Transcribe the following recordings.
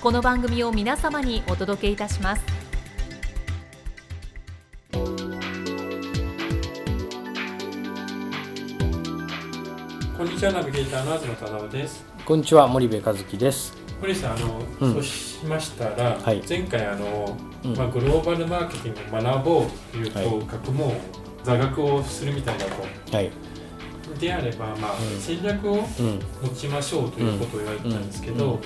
この番組を皆様にお届けいたします。こんにちはナビゲーターの東忠夫です。こんにちは森部和樹です。堀さんあの、うん。そうしましたら、はい。前回あの、うん。まあ、グローバルマーケティングを学ぼうという、はいこう学問座学をするみたいなこはい。とであれば、まあうん。戦略をうん。持ちましょうということを言われてたんですけど、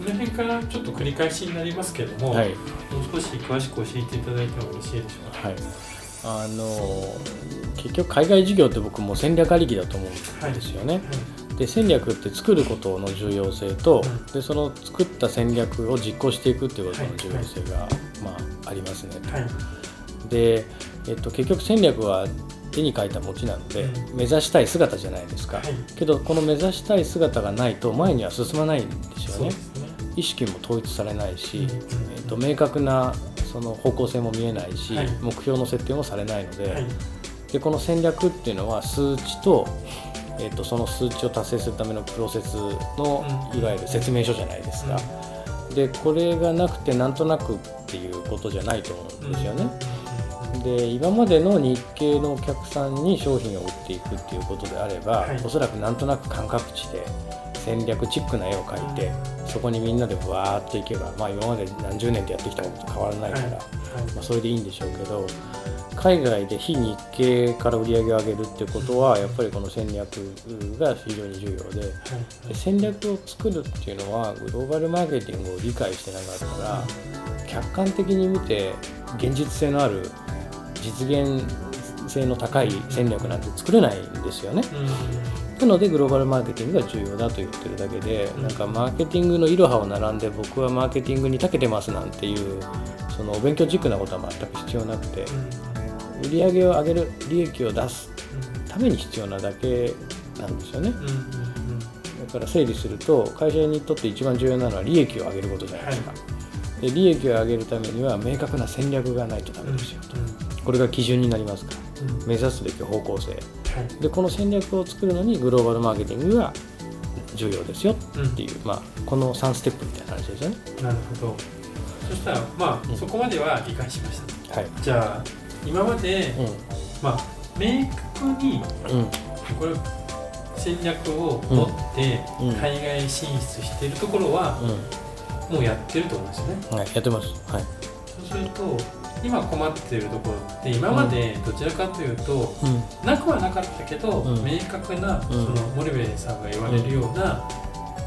うんうんその辺からちょっと繰り返しになりますけども、はい。もう少し詳しく教えていただいてもよろしいでしょうか？はい。あの結局海外事業って僕も戦略ありきだと思うんですよね。で戦略って作ることの重要性と、うんでその作った戦略を実行していくっていうことの重要性が、まあありますね。はい、はいで、えっと結局戦略は絵に描いた餅なので、うん目指したい姿じゃないですか。はいけどこの目指したい姿がないと前には進まないんですよね。意識も統一されないし、うん。えー、と明確なその方向性も見えないし、はい。目標の設定もされないので,、はい、でこの戦略っていうのは数値と,、えー、とその数値を達成するためのプロセスの、うん。いわゆる説明書じゃないですか、でこれがなくてなんとなくっていうことじゃないと思うんですよね。で今までの日系のお客さんに商品を売っていくっていうことであれば、はい。おそらくなんとなく感覚値で戦略チックな絵を描いて、そこにみんなでわーっといけば、まあ、今まで何十年とやってきたことと変わらないから、はい。はい。まあ、それでいいんでしょうけど海外で非日系から売り上げを上げるってことはやっぱりこの戦略が非常に重要でで戦略を作るっていうのはグローバルマーケティングを理解してなかったら客観的に見て現実性のある実現性の高い戦略なんて作れないんですよね。なのでグローバルマーケティングが重要だと言ってるだけで、うん。なんかマーケティングのいろはを並んで僕はマーケティングに長けてますなんていうそのお勉強チックなことは全く必要なくて売り上げを上げる利益を出すために必要なだけなんですよね。だから整理すると会社にとって一番重要なのは利益を上げることじゃないですか、で利益を上げるためには明確な戦略がないとダメですよと。これが基準になりますから目指すべき方向性。でこの戦略を作るのにグローバルマーケティングが重要ですよっていう、まあ、この3ステップみたいな話ですよね。なるほど。そしたらまあ、うん。そこまでは理解しました。はい。じゃあ今まで、まあ明確にうん。うんこれ戦略を持ってうん。うん。海外進出しているところはうもうやってると思うんですよね。んはい、やってます。はい。そうすると今困っているところって今までどちらかというと、うん。なくはなかったけど、うん。明確な、ん。その森部さんが言われるような、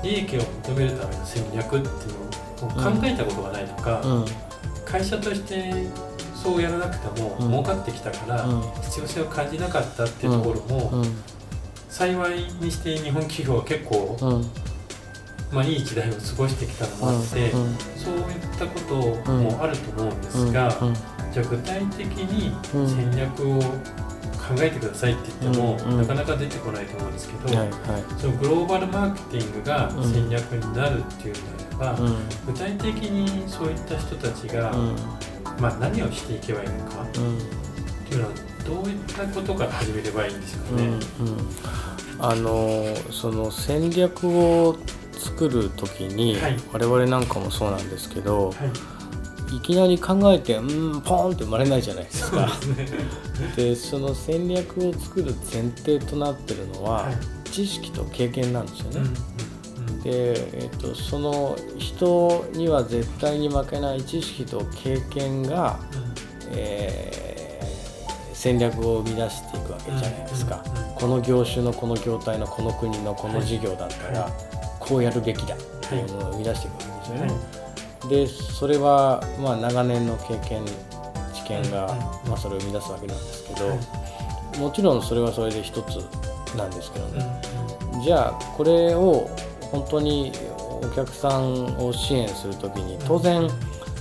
利益を求めるための戦略っていうのを考えたことがないとか、うん。会社としてそうやらなくてもうん。儲かってきたから、うん。必要性を感じなかったっていうところも、うん。幸いにして日本企業は結構、うんまあ、いい時代を過ごしてきたのもあって、うんそういったこともあると思うんですが、うんじゃあ具体的にうん戦略を考えてくださいって言っても、うんなかなか出てこないと思うんですけど、はいはそのグローバルマーケティングがうん戦略になるっていうのであれば、いうん。具体的にそういった人たちが、うん。まあ、何をしていけばいいのかうん。っていうのはどういったことから始めればいいんですかね？うんうん。あのその戦略を作る時に、はい。我々なんかもそうなんですけどはい、いきなり考えてうんポーンって生まれないじゃないですか。ですね。でその戦略を作る前提となってるのは、はい。知識と経験なんですよね。うんうんで、えっと、その人には絶対に負けない知識と経験が、えー戦略を生み出していくわけじゃないですか、うんうんうん。この業種のこの業態のこの国のこの事業だったら、こうやるべきだっていうのを生み出していくわけですよね。でそれはまあ長年の経験知見が、うんまあ、それを生み出すわけなんですけど、はい。もちろんそれはそれで一つなんですけどうんね、じゃあこれを本当にお客さんを支援するときに当然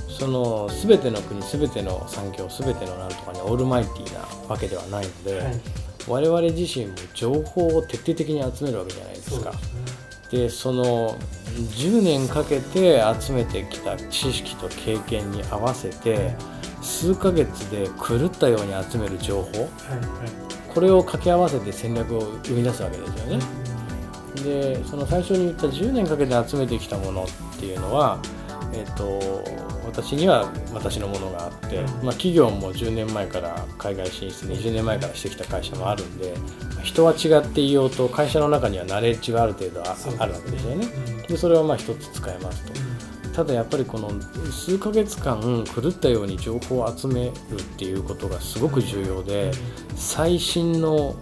その全ての国全ての産業全てのなんとかにオールマイティーなわけではないので、はい。我々自身も情報を徹底的に集めるわけじゃないですか。でその10年かけて集めてきた知識と経験に合わせて数ヶ月で狂ったように集める情報これを掛け合わせて戦略を生み出すわけですよね。でその最初に言った10年かけて集めてきたものっていうのは、えっと私には私のものがあって、うん。まあ、企業も10年前から海外進出20年前からしてきた会社もあるんで人は違っていようと会社の中にはナレッジがある程度あるわけですよね。うん。でそれはまあ一つ使えますと。ただやっぱりこの数ヶ月間狂ったように情報を集めるっていうことがすごく重要で最新の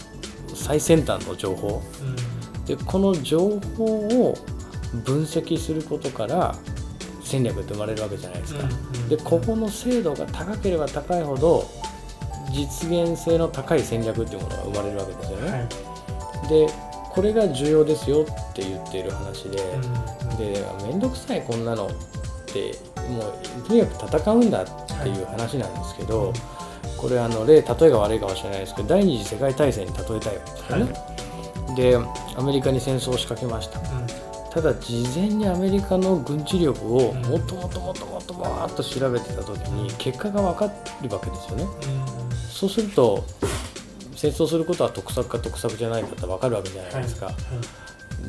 最先端の情報。でこの情報を分析することから戦略って生まれるわけじゃないですか。でここの精度が高ければ高いほど実現性の高い戦略っていうものが生まれるわけですよね。はいでこれが重要ですよって言っている話で。で面倒くさいこんなのってもうとにかく戦うんだっていう話なんですけど、これあの例例えが悪いかもしれないですけど第二次世界大戦に例えたいわけですよね。でアメリカに戦争を仕掛けましたただ事前にアメリカの軍事力をもっともっともっともっともっと調べてた時に結果が分かるわけですよね。そうすると戦争することは得策か得策じゃないかって分かるわけじゃないですか。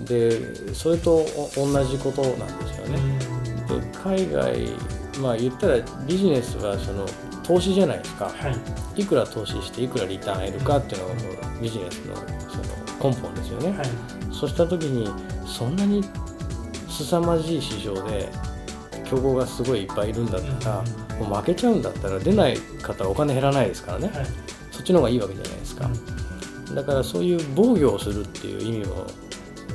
でそれとお同じことなんですよね。で海外まあ言ったらビジネスはその投資じゃないですか。はい。いくら投資していくらリターン得るかっていうのがもうビジネスのその根本ですよね、はい。そうした時にそんなに凄まじい市場で競合がすごいいっぱいいるんだったら、もう負けちゃうんだったら出ない方はお金減らないですからね、はい。そっちの方がいいわけじゃないですか、だからそういう防御をするっていう意味も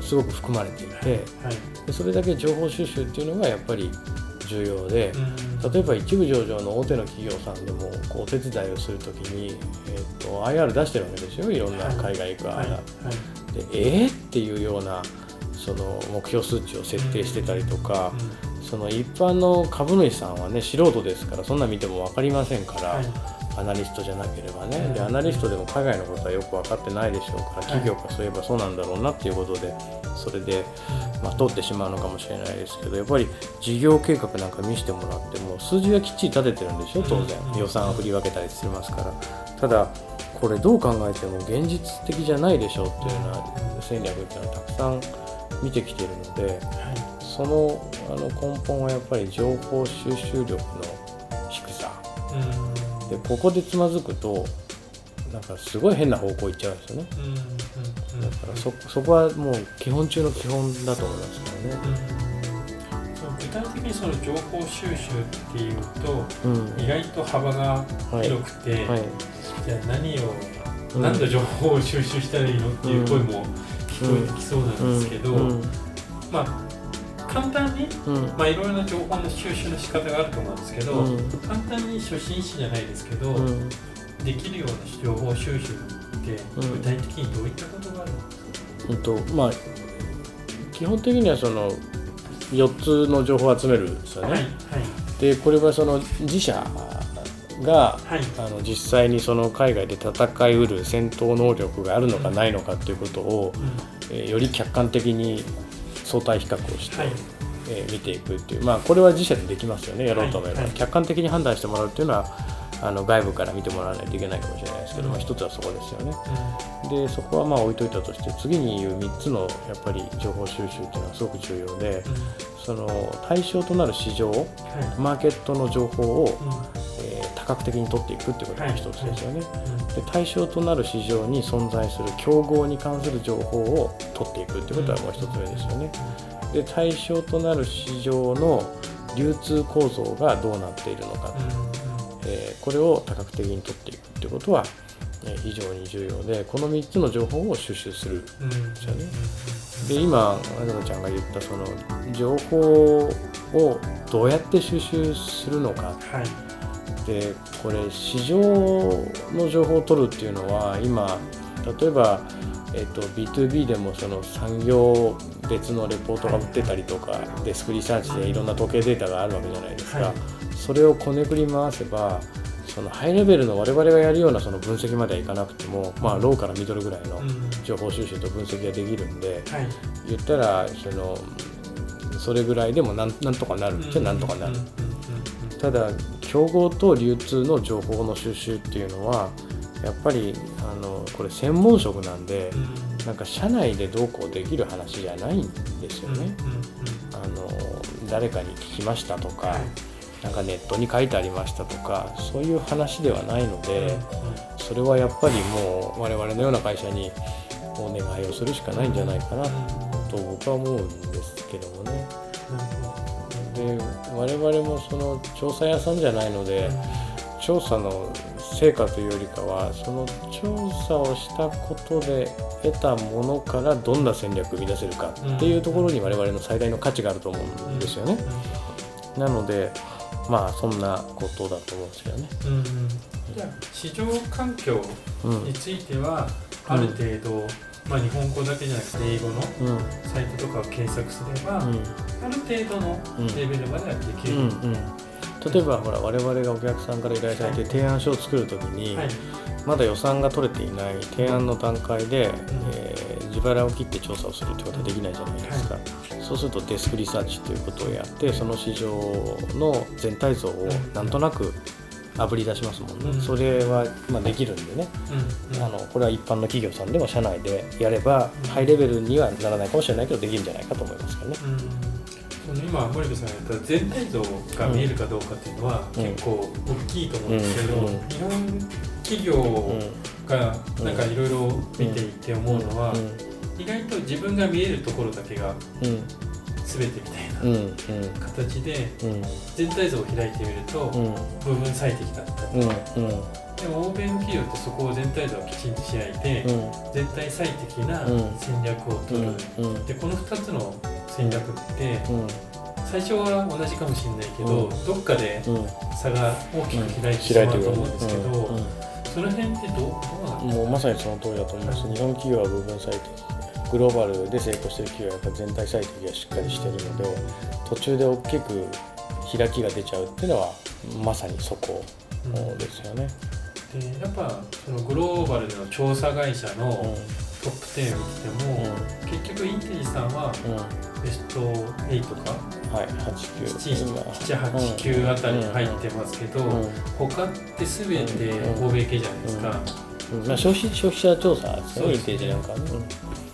すごく含まれていて、はい。でそれだけ情報収集っていうのがやっぱり重要で、うん。例えば一部上場の大手の企業さんでもこうお手伝いをするときに、えー、と IR 出してるわけですよ。いろんな海外行く IR、はい。はい。でえー、っていうようなその目標数値を設定してたりとか、その一般の株主さんはね素人ですからそんな見ても分かりませんから、はいアナリストじゃなければね、うん。でアナリストでも海外のことはよく分かってないでしょうから企業がそういえばそうなんだろうなっていうことでそれで、まあ、通ってしまうのかもしれないですけどやっぱり事業計画なんか見せてもらっても数字はきっちり立ててるんでしょ当然。うん。予算を振り分けたりしてますから。ただこれどう考えても現実的じゃないでしょっていうような戦略っていうのはたくさん見てきているのではそのあの根本はやっぱり情報収集力の低さ。いうんでここでつまずくとなんかすごい変な方向行っちゃうんですよね。うんうんうん。だからそそこはもう基本中の基本だと思いますけどね。そう具体的にその情報収集っていうとうん。意外と幅が広くて、はい。じゃあ何を、うん。何の情報を収集したらいいのっていう声も聞こえてきそうなんですけど、うん。まあ簡単に、うん。まあ、いろいろな情報の収集の仕方があると思うんですけど、うん。簡単に初心者じゃないですけど、うん。できるような情報収集ってうん。具体的にどういったことがあるんですか、うんとまあ基本的にはその4つの情報を集めるんですよね、はいはい。でこれはその自社がはい。あの実際にその海外で戦いうる戦闘能力があるのかないのかということを、うん。えーより客観的に相対比較をして、はい。えー見ていくっていう、まあ、これは自社でできますよね。やろうと思えば、はい。はい客観的に判断してもらうっていうのはあの外部から見てもらわないといけないかもしれないですけど、うん。まあ、一つはそこですよね。でそこはまあ置いといたとして次に言う3つのやっぱり情報収集っていうのはすごく重要でうん。うんその対象となる市場はい。マーケットの情報を、うんえー多角的に取っていくっていうことが一つですよね、うんで対象となる市場に存在する競合に関する情報を取っていくっていうことはもう一つ目ですよね。で対象となる市場の流通構造がどうなっているのか、えーこれを多角的に取っていくってことは、えー非常に重要でこの3つの情報を収集するうんうんすよねで今東ちゃんが言ったその情報をどうやって収集するのか。はいでこれ市場の情報を取るっていうのは今例えば、えっと B2B でもその産業別のレポートが売ってたりとかデスクリサーチでいろんな統計データがあるわけじゃないですか、はい。それをこねくり回せばそのハイレベルの我々がやるようなその分析まではいかなくても、まあ、ローからミドルぐらいのうん。情報収集と分析ができるんではい。言ったらそのそれぐらいでもなんとかなるっちゃなんとかなる。ただ競合と流通の情報の収集っていうのはやっぱりあのこれ専門職なんでうん。なんか社内でどうこうできる話じゃないんですよね。あの誰かに聞きましたとか、はい。なんかネットに書いてありましたとかそういう話ではないので、うんうん。それはやっぱりもう我々のような会社にお願いをするしかないんじゃないかなと僕は思うんですけどもね。で我々もその調査屋さんじゃないので、調査の成果というよりかはその調査をしたことで得たものからどんな戦略を生み出せるかっていうところに我々の最大の価値があると思うんですよね。なのでまあそんなことだと思うんですよね。うんうん。じゃあ市場環境うんについてはある程度、まあ、日本語だけじゃなくて英語のうん。サイトとかを検索すれば、うん。ある程度のレベルまではできる、うんうん。例えばほら我々がお客さんから依頼されて提案書を作るときに、はい。まだ予算が取れていない提案の段階で、えー自腹を切って調査をするってことはできないじゃないですか、そうするとデスクリサーチということをやってその市場の全体像をなんとなくあぶり出しますもんね、うん。それは、まあ、できるんでね、うんうん。あのこれは一般の企業さんでも社内でやれば、うん。ハイレベルにはならないかもしれないけどできるんじゃないかと思いますけどね。今森部さんが言った全体像が見えるかどうかっていうのはうん。結構大きいと思うんですけど、うん。日本企業うんがなんかいろいろ見ていて思うのは、意外と自分が見えるところだけがうん全てみたいな形でうん。全体像を開いてみるとうん。部分最適だったでも欧米の企業ってそこを全体像をきちんと開いてうん。全体最適なうん。戦略を取る。うんでこの2つの戦略ってうん。最初は同じかもしれないけどうん。どっかでうん。差が大きく開いてしまうと思うんですけどうん。その辺ってどうどうなんですもうまさにその通りだと思います。日本企業は部分最適、グローバルで成功している企業はやっぱり全体最適がしっかりしているので、途中で大きく開きが出ちゃうっていうのはまさにそこですよね。でやっぱそのグローバルでの調査会社のうん。トップ10を見てても、結局インテリさんはうん。うんベスト8か？はい、8、9、789あたりに入ってますけど、うん。うん。他って全て欧米系じゃないですか、うんまあ、消費消費者調査ですよね、インそうですテリジェなんかはね。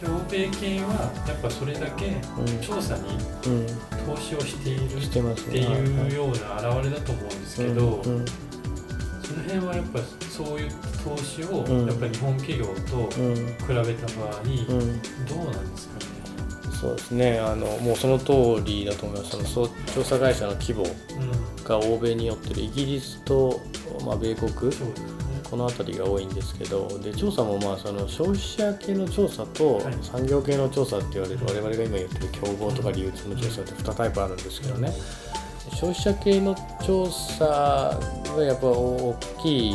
で欧米系はやっぱそれだけうん。調査にうん。投資をしているしってますね。いうような表れだと思うんですけど、うんうん。その辺はやっぱそういう投資をうん。やっぱ日本企業とうん比べた場合、うん。どうなんですかね？そうですね。あのもうその通りだと思います。その調査会社の規模うん、が欧米によってるイギリスと、まあ、米国そうですね。この辺りが多いんですけどで調査もまあその消費者系の調査とはい産業系の調査って言われる我々が今言ってる競合とか流通の調査って2タイプあるんですけどね消費者系の調査がやっぱ大きい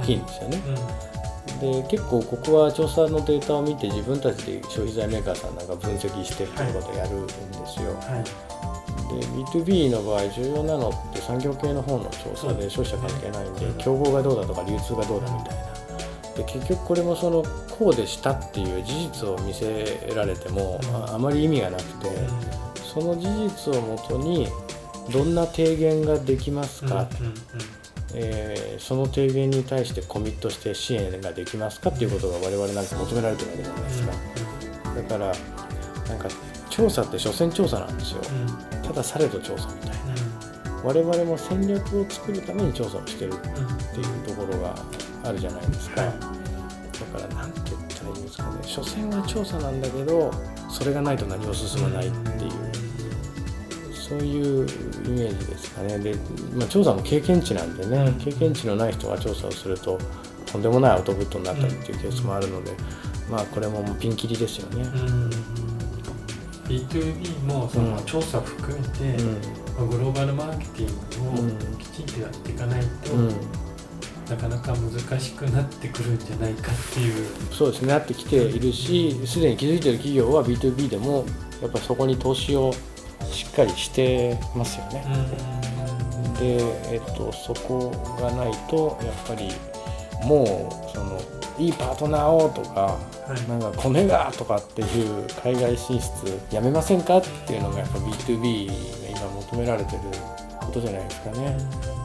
大きいんですよね。で結構ここは調査のデータを見て自分たちで消費財メーカーさんなんか分析してっていうことをやるんですよ。はい。で B2B の場合重要なのって産業系の方の調査で消費者関係ないんで競合がどうだとか流通がどうだみたいな。で結局これもそのこうでしたっていう事実を見せられてもああまり意味がなくてその事実をもとにどんな提言ができますか、えーその提言に対してコミットして支援ができますか？っていうことが我々なんか求められてるわけじゃないですか、だからなんか調査って所詮調査なんですよただされど調査みたいな。我々も戦略を作るために調査をしてるっていうところがあるじゃないですか、はい。だからなんて言ったらいいんですかね。所詮は調査なんだけどそれがないと何も進まないっていう、そういうイメージですかね。で、まあ、調査も経験値なんでね経験値のない人が調査をするととんでもないアウトプットになったりっていうケースもあるので、まあこれもピンキリですよね。うん B2B もその調査含めて、うん。まあグローバルマーケティングうん。をきちんとやっていかないと、うん。なかなか難しくなってくるんじゃないかっていう。そうですね。なってきているしすでに気づいている企業は B2B でもやっぱりそこに投資をしっかりしてますよね。で、えっと、そこがないとやっぱりもうそのいいパートナーをとかはい。なんかコネがとかっていう海外進出やめませんかっていうのがやっぱ B2B が今求められてることじゃないですかね。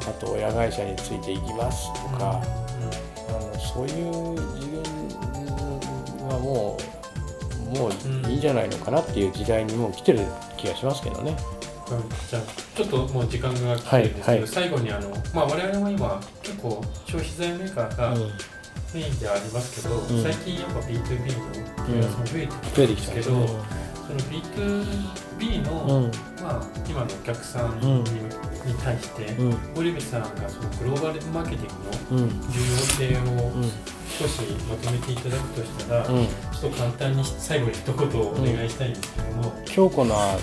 あと親会社についていきますとか、あのそういう次元はもうもういいんじゃないのかなっていう時代にもう来てる気がしますけどね。はい。じゃあちょっともう時間が来てるんですけど、はい。はい。最後にあの、まあ、我々も今結構消費財メーカーがうんメインではありますけど、ん。最近やっぱ B2B の問い合わせも増えてきたんですけど、ですね。その B2B の、うん。まあ、今のお客さんに,、うん。に対して、うん。森部さんがそのグローバルマーケティングのうん。重要性をうん。少しまとめていただくとしたら、うんちょっと簡単に最後に一言お願いしたいんですけども、強固な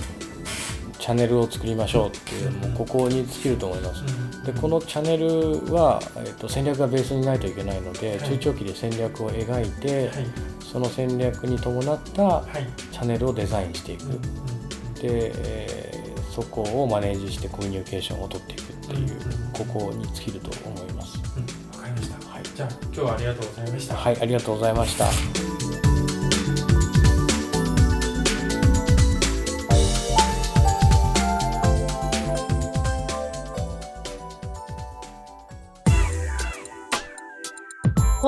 チャンネルを作りましょうっていうもうここに尽きると思います。でこのチャンネルは、えっと戦略がベースにないといけないので、はい中長期で戦略を描いて、はいその戦略に伴ったはい、チャンネルをデザインしていく、で、えーそこをマネージしてコミュニケーションを取っていくっていう、うんここに尽きると思います。うんわかりました。はいじゃあ今日はありがとうございました。はい、ありがとうございました。